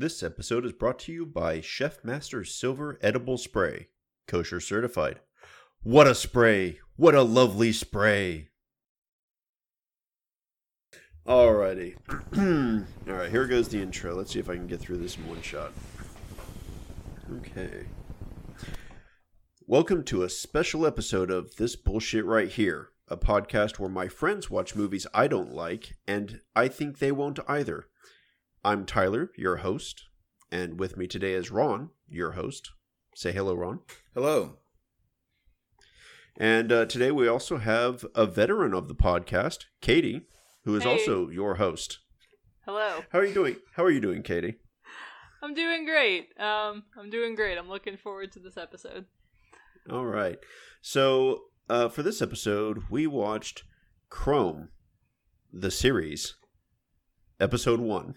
This episode is brought to you by Chef Master Silver Edible Spray, kosher certified. What a spray! What a lovely spray! Alrighty. Alright, here goes the intro. Let's see if I can get through this in one shot. Okay. Welcome to a special episode of This Bullshit Right Here, a podcast where my friends watch movies I don't like, and I think they won't either. I'm Tyler, your host, and with me today is Ron, your host. Say hello, Ron. Hello. And uh, today we also have a veteran of the podcast, Katie, who is Hey. also your host. Hello. How are you doing? How are you doing, Katie? I'm doing great. Um, I'm doing great. I'm looking forward to this episode. All right. So uh, for this episode, we watched Chrome, the series, episode one.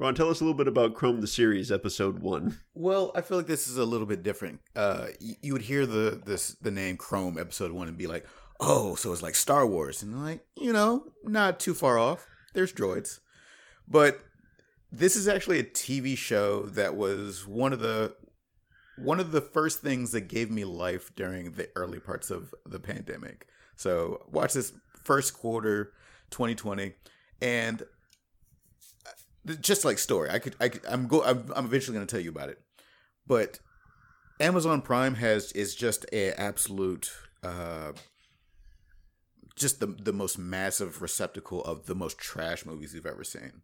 Ron, tell us a little bit about Chrome, the series, episode one. Well, I feel like this is a little bit different. Uh, y- you would hear the this the name Chrome Episode One and be like, "Oh, so it's like Star Wars," and like, you know, not too far off. There's droids, but this is actually a TV show that was one of the one of the first things that gave me life during the early parts of the pandemic. So, watch this first quarter, 2020, and just like story. I could, I could, I'm go, I'm, I'm eventually going to tell you about it, but Amazon Prime has is just a absolute, uh, just the the most massive receptacle of the most trash movies you've ever seen.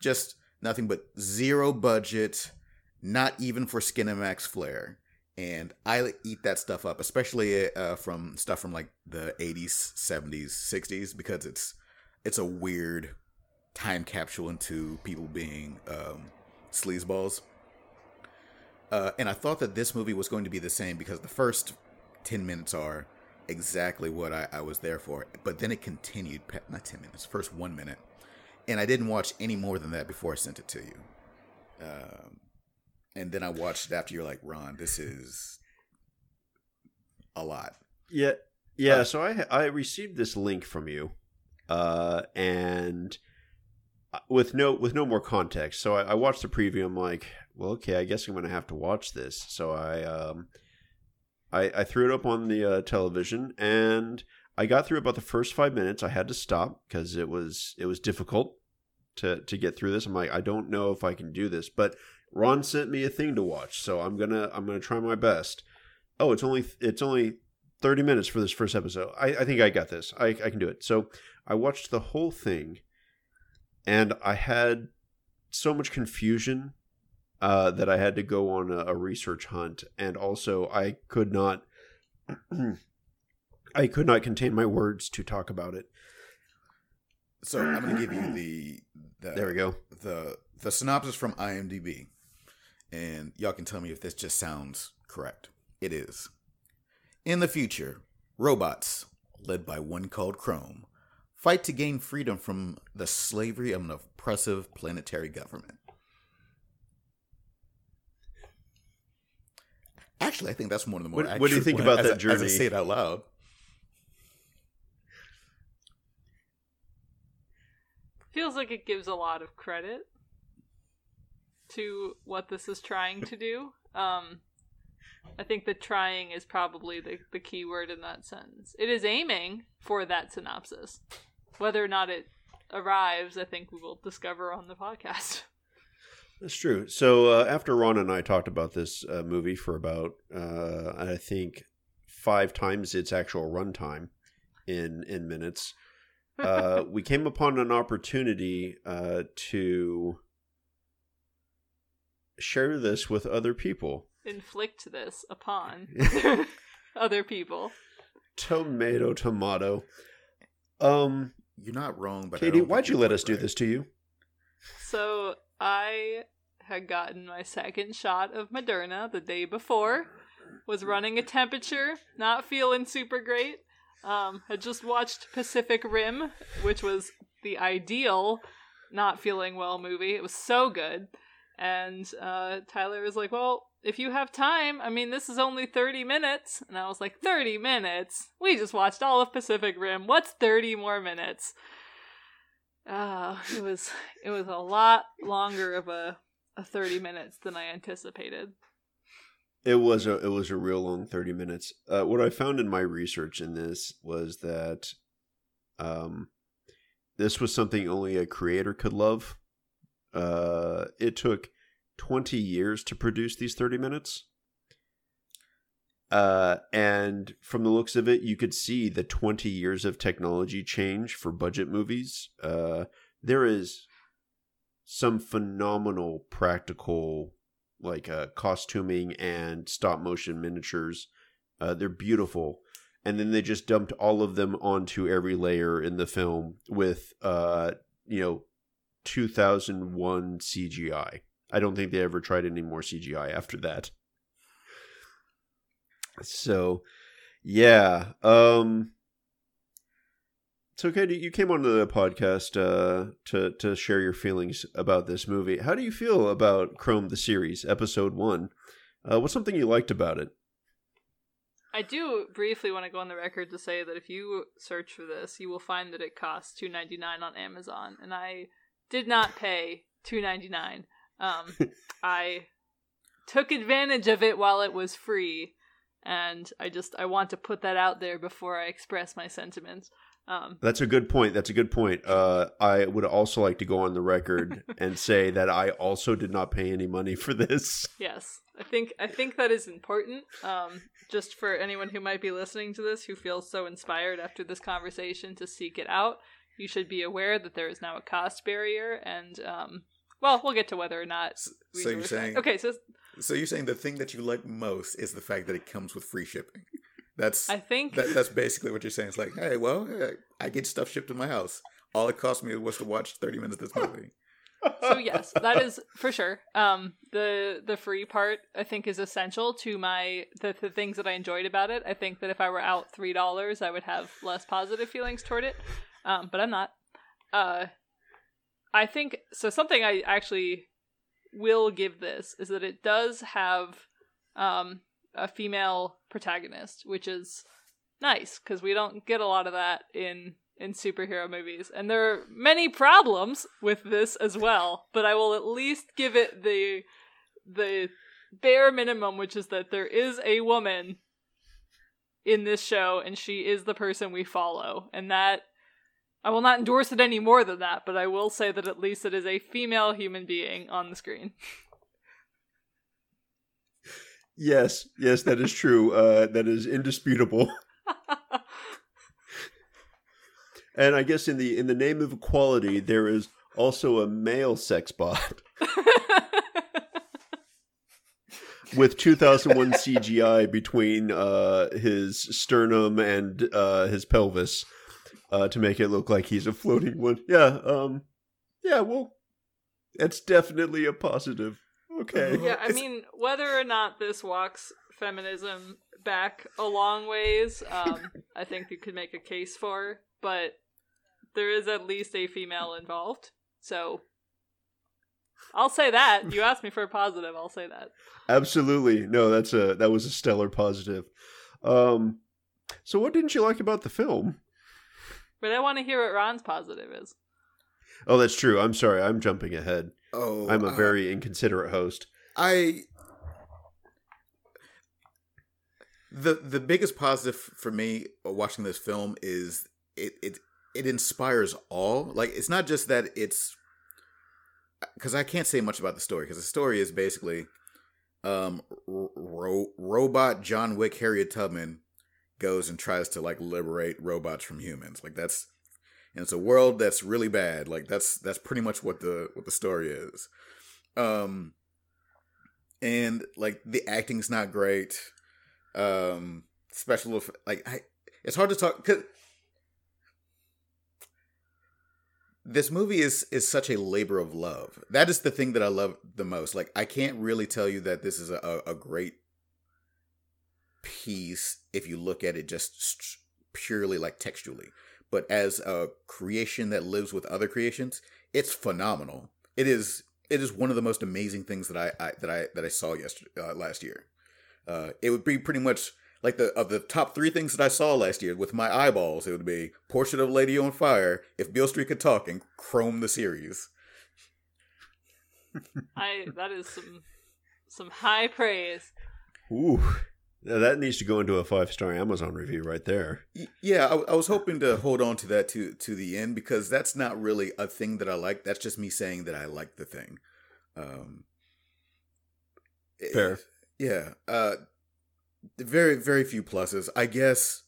Just nothing but zero budget, not even for Skinamax flair. And I eat that stuff up, especially uh, from stuff from like the 80s, 70s, 60s, because it's it's a weird time capsule into people being um, sleazeballs. Uh, and I thought that this movie was going to be the same because the first 10 minutes are exactly what I, I was there for. But then it continued, not 10 minutes, first one minute. And I didn't watch any more than that before I sent it to you. Um, and then I watched it after you're like, Ron, this is a lot. Yeah, yeah. Uh, so I I received this link from you, uh, and with no with no more context. So I, I watched the preview. I'm like, well, okay, I guess I'm gonna have to watch this. So I um, I, I threw it up on the uh, television, and I got through about the first five minutes. I had to stop because it was it was difficult to to get through this. I'm like, I don't know if I can do this, but Ron sent me a thing to watch, so I'm gonna I'm gonna try my best. Oh, it's only it's only 30 minutes for this first episode. I, I think I got this. I, I can do it. So I watched the whole thing and I had so much confusion uh, that I had to go on a, a research hunt. And also, I could not. I could not contain my words to talk about it. So I'm going to give you the, the There we go. the the synopsis from IMDb, and y'all can tell me if this just sounds correct. It is. In the future, robots, led by one called Chrome, fight to gain freedom from the slavery of an oppressive planetary government. Actually, I think that's one of the more. What- what do you think one about as that I- As I journey? say it out loud. Feels like it gives a lot of credit to what this is trying to do. Um, I think the trying is probably the, the key word in that sentence. It is aiming for that synopsis. Whether or not it arrives, I think we will discover on the podcast. That's true. So uh, after Ron and I talked about this uh, movie for about, uh, I think, five times its actual runtime in in minutes, uh, we came upon an opportunity uh, to share this with other people. Inflict this upon other people. Tomato, tomato. Um, You're not wrong, but I Katie, don't why'd you let quite us do this to you? So I had gotten my second shot of Moderna the day before, was running a temperature, not feeling super great. Um, had just watched Pacific Rim, which was the ideal not feeling well movie. It was so good. And uh, Tyler was like, Well, if you have time, I mean, this is only 30 minutes. And I was like, 30 minutes? We just watched all of Pacific Rim. What's 30 more minutes? Uh, it was it was a lot longer of a, a 30 minutes than I anticipated. It was a it was a real long thirty minutes. Uh, what I found in my research in this was that, um, this was something only a creator could love. Uh, it took twenty years to produce these thirty minutes. Uh, and from the looks of it, you could see the 20 years of technology change for budget movies. Uh, there is some phenomenal practical, like uh, costuming and stop motion miniatures. Uh, they're beautiful. And then they just dumped all of them onto every layer in the film with, uh, you know, 2001 CGI. I don't think they ever tried any more CGI after that. So, yeah. Um it's okay. You came onto the podcast uh, to to share your feelings about this movie. How do you feel about Chrome the series, episode one? Uh, what's something you liked about it? I do briefly want to go on the record to say that if you search for this, you will find that it costs two ninety nine on Amazon, and I did not pay two ninety nine. Um, I took advantage of it while it was free, and I just I want to put that out there before I express my sentiments. Um, That's a good point. That's a good point. Uh, I would also like to go on the record and say that I also did not pay any money for this. yes, I think I think that is important. Um, just for anyone who might be listening to this who feels so inspired after this conversation to seek it out, you should be aware that there is now a cost barrier, and um, well, we'll get to whether or not. So you're saying- okay? So So you're saying the thing that you like most is the fact that it comes with free shipping. That's I think that, that's basically what you're saying. It's like, hey, well, I get stuff shipped to my house. All it cost me was to watch 30 minutes of this movie. So yes, that is for sure. Um, the the free part I think is essential to my the, the things that I enjoyed about it. I think that if I were out three dollars, I would have less positive feelings toward it. Um, but I'm not. Uh, I think so. Something I actually will give this is that it does have um a female protagonist, which is nice because we don't get a lot of that in in superhero movies and there are many problems with this as well but i will at least give it the the bare minimum which is that there is a woman in this show and she is the person we follow and that i will not endorse it any more than that but i will say that at least it is a female human being on the screen Yes, yes, that is true. Uh, that is indisputable. And I guess in the in the name of equality, there is also a male sex bot with 2001 CGI between uh, his sternum and uh, his pelvis uh, to make it look like he's a floating one. Yeah, um, yeah. Well, it's definitely a positive. Okay. yeah i mean whether or not this walks feminism back a long ways um i think you could make a case for but there is at least a female involved so i'll say that you asked me for a positive i'll say that Absolutely. No, that's a that was a stellar positive. Um so what didn't you like about the film? but i want to hear what ron's positive is Oh, that's true. I'm sorry. I'm jumping ahead. Oh, I'm a uh, very inconsiderate host. I the the biggest positive for me watching this film is it it it inspires all. Like it's not just that it's because I can't say much about the story because the story is basically um ro- robot John Wick Harriet Tubman goes and tries to like liberate robots from humans. Like that's and it's a world that's really bad. Like that's that's pretty much what the what the story is. Um and like the acting's not great. Um special like I it's hard to talk cuz this movie is is such a labor of love. That is the thing that I love the most. Like I can't really tell you that this is a, a great piece if you look at it just st- purely like textually. But as a creation that lives with other creations, it's phenomenal. It is it is one of the most amazing things that I, I that I that I saw yesterday uh, last year. Uh, it would be pretty much like the of the top three things that I saw last year with my eyeballs, it would be Portrait of Lady on Fire, If Beale Street Could Talk, and Chrome the series. I that is some some high praise. Ooh, Now that needs to go into a five star Amazon review right there. Yeah, I, I was hoping to hold on to that to to the end because that's not really a thing that I like. That's just me saying that I like the thing. Um, Fair. Yeah. Uh, very very few pluses, I guess.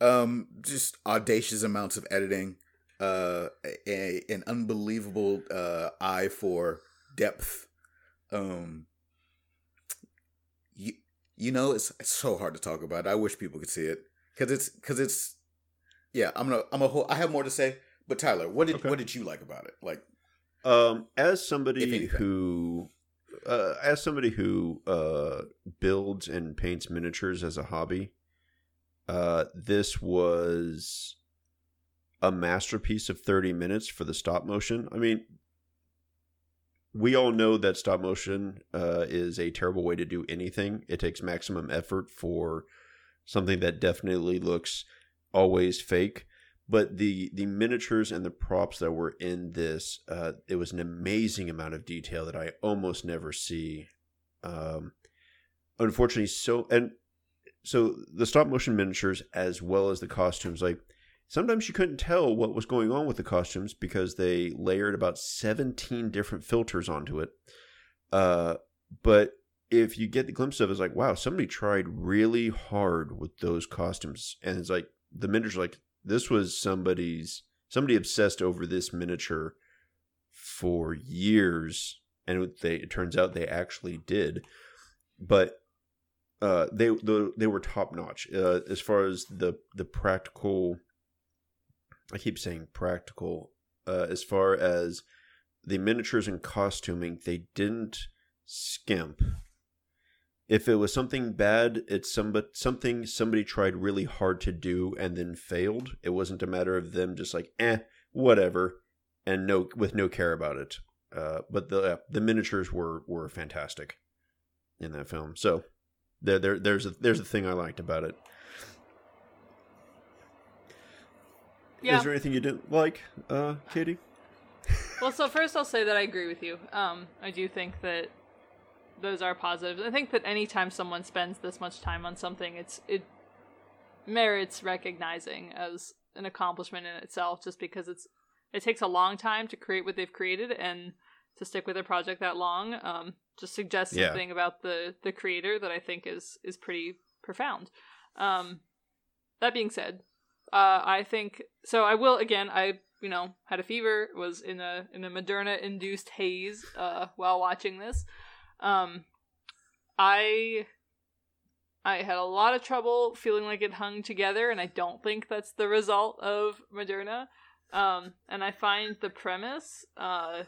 Um, just audacious amounts of editing. Uh, a, an unbelievable uh eye for depth. Um. You, you know it's, it's so hard to talk about. I wish people could see it because it's because it's yeah. I'm gonna I'm a whole. I have more to say, but Tyler, what did Okay. what did you like about it? Like, Um, as somebody who, uh, as somebody who uh, builds and paints miniatures as a hobby, uh, this was a masterpiece of thirty minutes for the stop motion. I mean, we all know that stop motion uh, is a terrible way to do anything. It takes maximum effort for something that definitely looks always fake but the the miniatures and the props that were in this uh it was an amazing amount of detail that i almost never see um unfortunately so and so the stop motion miniatures as well as the costumes like sometimes you couldn't tell what was going on with the costumes because they layered about 17 different filters onto it uh but if you get the glimpse of it, it's like wow somebody tried really hard with those costumes and it's like the miniatures like this was somebody's somebody obsessed over this miniature for years and it- they it turns out they actually did. But uh they the, they were top notch uh, as far as the the practical i keep saying practical uh as far as the miniatures and costuming they didn't skimp if it was something bad, it's somebody something somebody tried really hard to do and then failed. It wasn't a matter of them just like eh, whatever, and no with no care about it. Uh, but the the miniatures were were fantastic in that film. So there there there's a there's a thing I liked about it. Yeah. Is there anything you didn't like, uh, Katie? Well, so first I'll say that I agree with you. Um, I do think that those are positives. I think that anytime someone spends this much time on something, it's it merits recognizing as an accomplishment in itself, just because it's it takes a long time to create what they've created and to stick with a project that long. Um, just suggests Yeah. something about the the creator that I think is is pretty profound. Um, that being said, uh, I think so. I will again. I you know had a fever, was in a in a Moderna induced haze uh, while watching this. Um, I I had a lot of trouble feeling like it hung together, and I don't think that's the result of Moderna. Um, and I find the premise uh,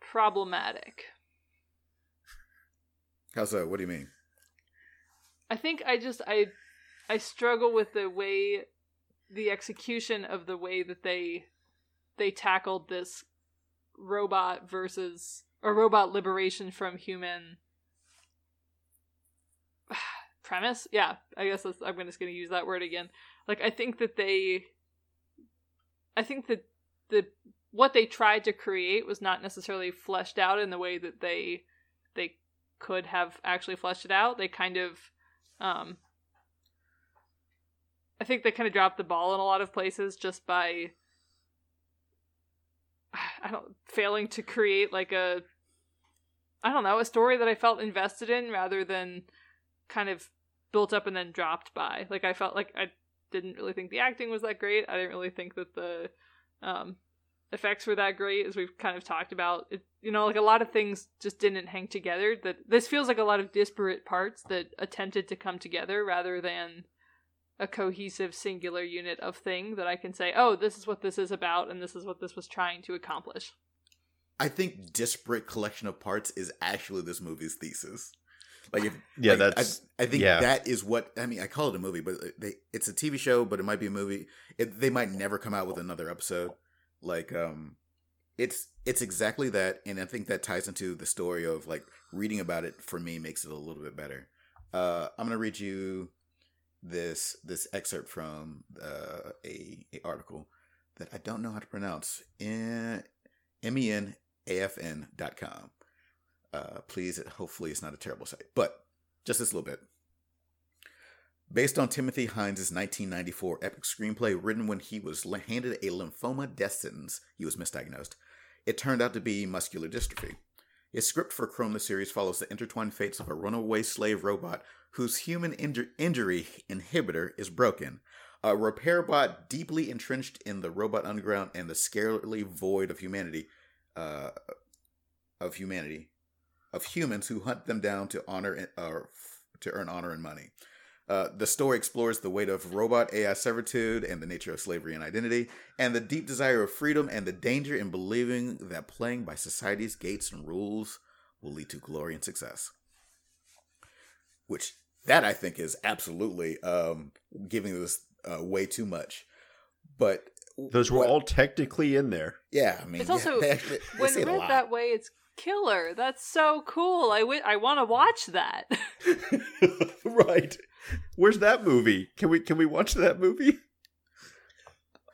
problematic. How so? What do you mean? I think I just I I struggle with the way the execution of the way that they they tackled this robot versus or robot liberation from human premise. Yeah, I guess I'm just going to use that word again. Like I think that they I think that the what they tried to create was not necessarily fleshed out in the way that they they could have actually fleshed it out. They kind of um I think they kind of dropped the ball in a lot of places just by I don't failing to create like a I don't know, a story that I felt invested in rather than kind of built up and then dropped by. Like I felt like I didn't really think the acting was that great. I didn't really think that the um effects were that great as we've kind of talked about. It you know, like a lot of things just didn't hang together. That this feels like a lot of disparate parts that attempted to come together rather than a cohesive singular unit of thing that I can say, "Oh, this is what this is about and this is what this was trying to accomplish." I think disparate collection of parts is actually this movie's thesis. Like if Yeah, like, that's I, I think yeah. that is what I mean. I call it a movie, but they it's a TV show, but it might be a movie. It, they might never come out with another episode. Like um, it's it's exactly that, and I think that ties into the story of like reading about it for me makes it a little bit better. Uh, I'm gonna read you this this excerpt from uh, a, a article that I don't know how to pronounce. In menafn dot com. Uh, please, hopefully, it's not a terrible site, but just this little bit. Based on Timothy Hines' 1994 epic screenplay written when he was handed a lymphoma death sentence, he was misdiagnosed. It turned out to be muscular dystrophy. His script for Chrome the series follows the intertwined fates of a runaway slave robot whose human inju- injury inhibitor is broken. A repair bot deeply entrenched in the robot underground and the scarily void of humanity, uh, of humanity, of humans who hunt them down to honor or to earn honor and money. Uh, the story explores the weight of robot AI servitude and the nature of slavery and identity, and the deep desire of freedom and the danger in believing that playing by society's gates and rules will lead to glory and success. Which that I think is absolutely um, giving this uh, way too much. But those were what, all technically in there. Yeah, I mean, it's also they actually, they when read that way, it's killer. That's so cool. I, w- I want to watch that. right. Where's that movie? Can we can we watch that movie?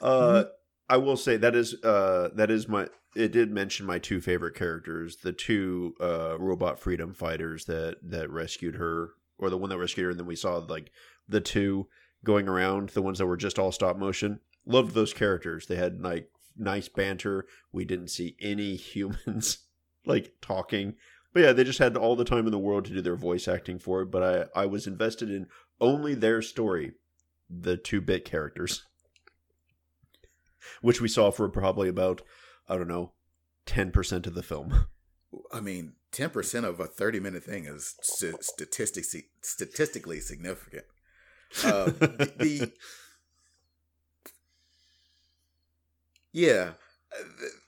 Uh, mm-hmm. I will say that is uh that is my it did mention my two favorite characters, the two uh robot freedom fighters that that rescued her, or the one that was her, and then we saw like the two going around, the ones that were just all stop motion. Loved those characters. They had like nice banter. We didn't see any humans like talking. But yeah, they just had all the time in the world to do their voice acting for it. But I, I was invested in only their story, the two bit characters, which we saw for probably about, I don't know, 10% of the film. I mean, 10% of a 30 minute thing is statistically, statistically significant. Uh, the, the, yeah,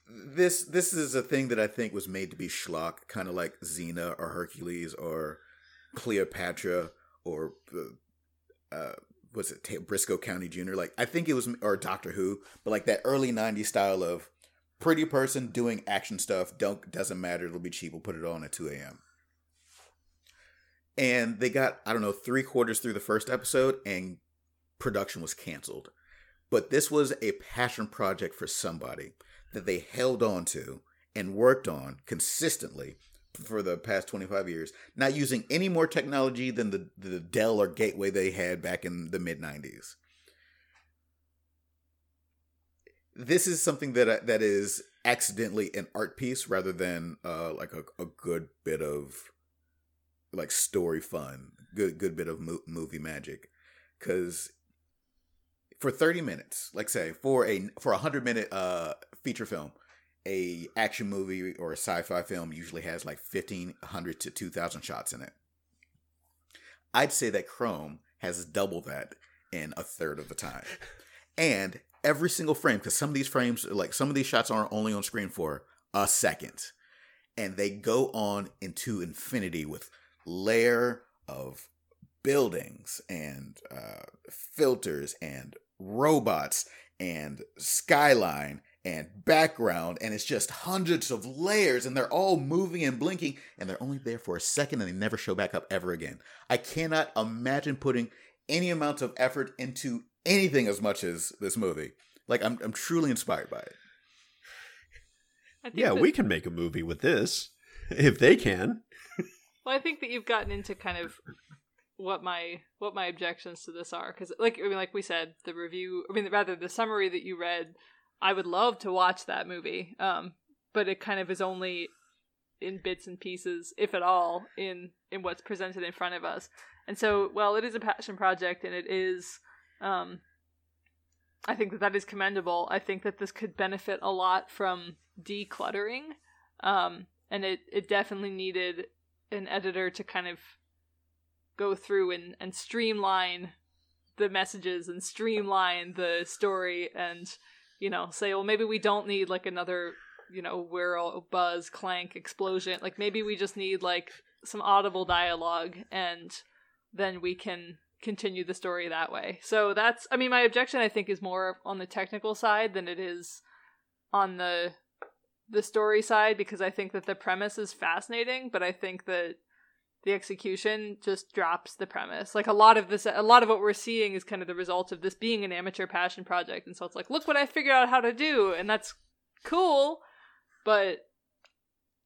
this this is a thing that I think was made to be schlock, kind of like Xena or Hercules or Cleopatra or uh, uh was it Brisco County Jr. Like I think it was or Doctor Who, but like that early '90s style of pretty person doing action stuff. Don't doesn't matter. It'll be cheap. We'll put it on at 2 a.m. And they got I don't know three quarters through the first episode, and production was canceled. But this was a passion project for somebody that they held on to and worked on consistently for the past 25 years, not using any more technology than the, the Dell or Gateway they had back in the mid 90s. This is something that that is accidentally an art piece rather than uh, like a, a good bit of like story fun, good good bit of mo- movie magic. Because for 30 minutes, like say for a for a 100 minute uh feature film, a action movie or a sci-fi film usually has like 1500 to 2000 shots in it. I'd say that Chrome has double that in a third of the time. And every single frame cuz some of these frames like some of these shots are only on screen for a second. And they go on into infinity with layer of buildings and uh, filters and robots and skyline and background and it's just hundreds of layers and they're all moving and blinking and they're only there for a second and they never show back up ever again. I cannot imagine putting any amount of effort into anything as much as this movie. Like I'm I'm truly inspired by it. Yeah, that, we can make a movie with this if they can. well, I think that you've gotten into kind of what my what my objections to this are because like I mean like we said the review I mean rather the summary that you read I would love to watch that movie um but it kind of is only in bits and pieces if at all in in what's presented in front of us and so well it is a passion project and it is um I think that that is commendable. I think that this could benefit a lot from decluttering. Um and it it definitely needed an editor to kind of go through and, and streamline the messages and streamline the story and you know say well maybe we don't need like another you know whirl buzz clank explosion. Like maybe we just need like some audible dialogue and then we can continue the story that way so that's i mean my objection i think is more on the technical side than it is on the the story side because i think that the premise is fascinating but i think that the execution just drops the premise. Like a lot of this, a lot of what we're seeing is kind of the result of this being an amateur passion project, and so it's like, look what I figured out how to do, and that's cool, but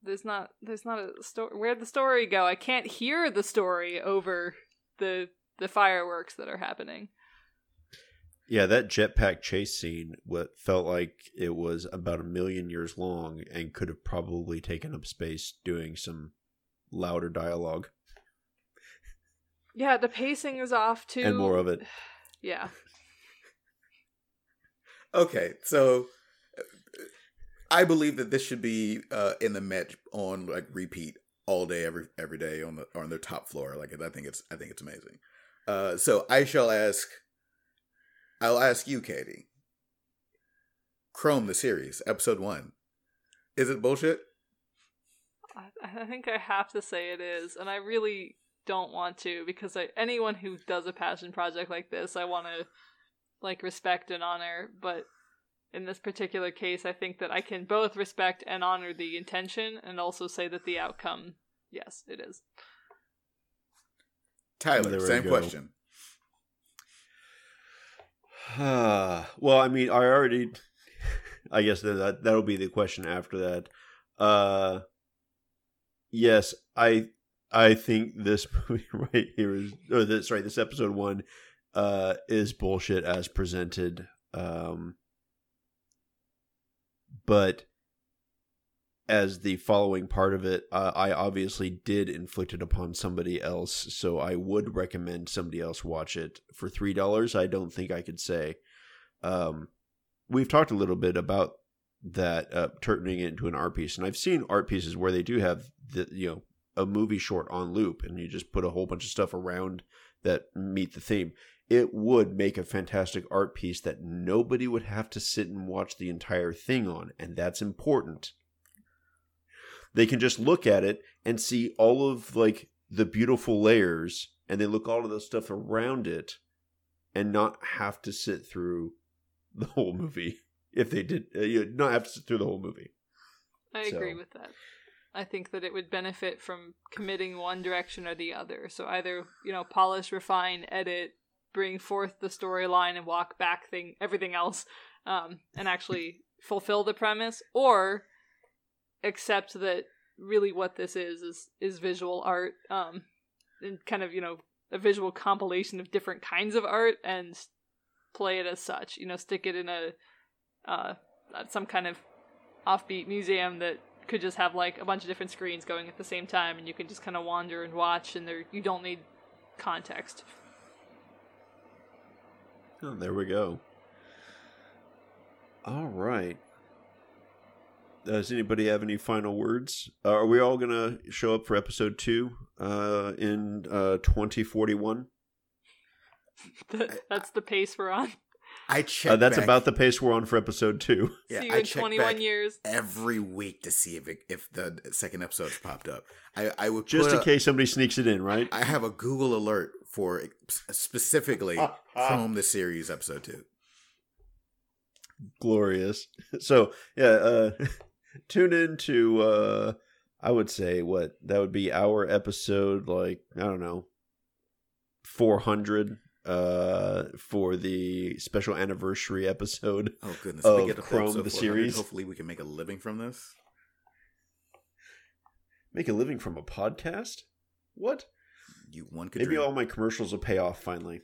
there's not there's not a story. Where'd the story go? I can't hear the story over the the fireworks that are happening. Yeah, that jetpack chase scene what felt like it was about a million years long and could have probably taken up space doing some louder dialogue Yeah, the pacing is off too. and more of it. Yeah. Okay, so uh, I believe that this should be uh, in the Met on like repeat all day, every every day on the on their top floor. Like I think it's I think it's amazing. Uh, so I shall ask. I'll ask you, Katie. Chrome the series, episode one. Is it bullshit? I, I think I have to say it is, and I really don't want to because I, anyone who does a passion project like this, I want to like respect and honor. But in this particular case, I think that I can both respect and honor the intention, and also say that the outcome, yes, it is. Tyler, There same question. well, I mean, I already. I guess that, that that'll be the question after that. Uh, yes, I I think this movie right here is, or this sorry, this episode one, uh, is bullshit as presented. Um, but as the following part of it, uh, I obviously did inflict it upon somebody else, so I would recommend somebody else watch it for three dollars. I don't think I could say. Um, we've talked a little bit about that uh, turning it into an art piece, and I've seen art pieces where they do have the you know a movie short on loop, and you just put a whole bunch of stuff around that meet the theme. It would make a fantastic art piece that nobody would have to sit and watch the entire thing on, and that's important they can just look at it and see all of like the beautiful layers and they look all of the stuff around it and not have to sit through the whole movie if they did uh, you not have to sit through the whole movie I agree with that. I think that it would benefit from committing one direction or the other. So either, you know, polish, refine, edit, bring forth the storyline and walk back thing everything else um, and actually fulfill the premise or accept that really what this is is is visual art um and kind of, you know, a visual compilation of different kinds of art and play it as such. You know, stick it in a uh some kind of offbeat museum that could just have like a bunch of different screens going at the same time and you can just kind of wander and watch and there you don't need context. oh, there we go all right does anybody have any final words uh, are we all gonna show up for episode two uh, in uh, 2041 That's the pace we're on. I check. uh, that's back- about the pace we're on for episode two Yeah, See you I in check 21 back years. every week to see if it, if the second episode's popped up. I I would just in a- case somebody sneaks it in right I have a Google alert for specifically from the series episode two. glorious. So yeah, uh, tune in to uh, I would say what that would be our episode like I don't know four hundred uh for the special anniversary episode. Oh goodness! Of we get Chrome, the series. Hopefully, we can make a living from this. Make a living from a podcast? What? You one could Maybe dream. all my commercials will pay off finally.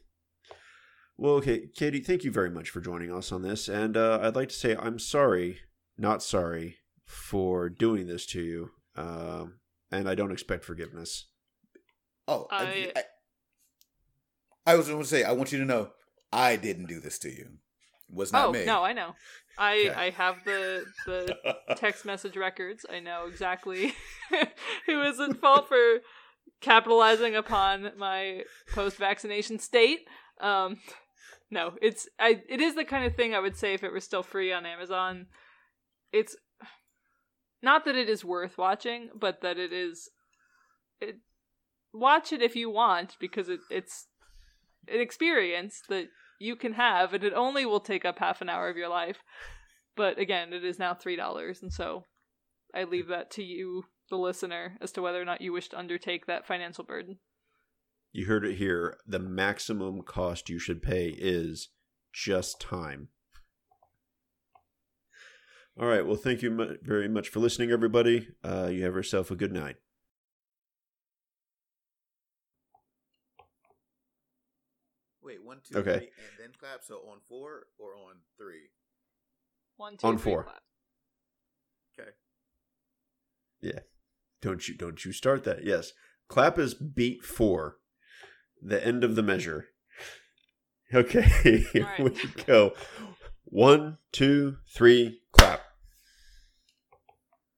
Well, okay, Katie, thank you very much for joining us on this, and uh, I'd like to say I'm sorry, not sorry, for doing this to you, um, and I don't expect forgiveness. Oh, I, I- I, I was going to say, I want you to know, I didn't do this to you. It was not Oh, me. no, I know. I Okay. I have the the text message records. I know exactly who is at fault for capitalizing upon my post vaccination state. Um no, it's I it is the kind of thing I would say if it were still free on Amazon. It's not that it is worth watching, but that it is it watch it if you want because it, it's an experience that you can have and it only will take up half an hour of your life. But again, it is now three dollars, and so I leave that to you the listener as to whether or not you wish to undertake that financial burden. You heard it here. The maximum cost you should pay is just time. All right. Well, thank you very much for listening, everybody. Uh, you have yourself a good night. Wait, one, two, Okay. three, and then clap. So on four or on three? One, two, On three, four. clap. Okay. Yeah. Don't you don't you start that? Yes. Clap is beat four. The end of the measure. Okay, here All right. we go. One, two, three, clap.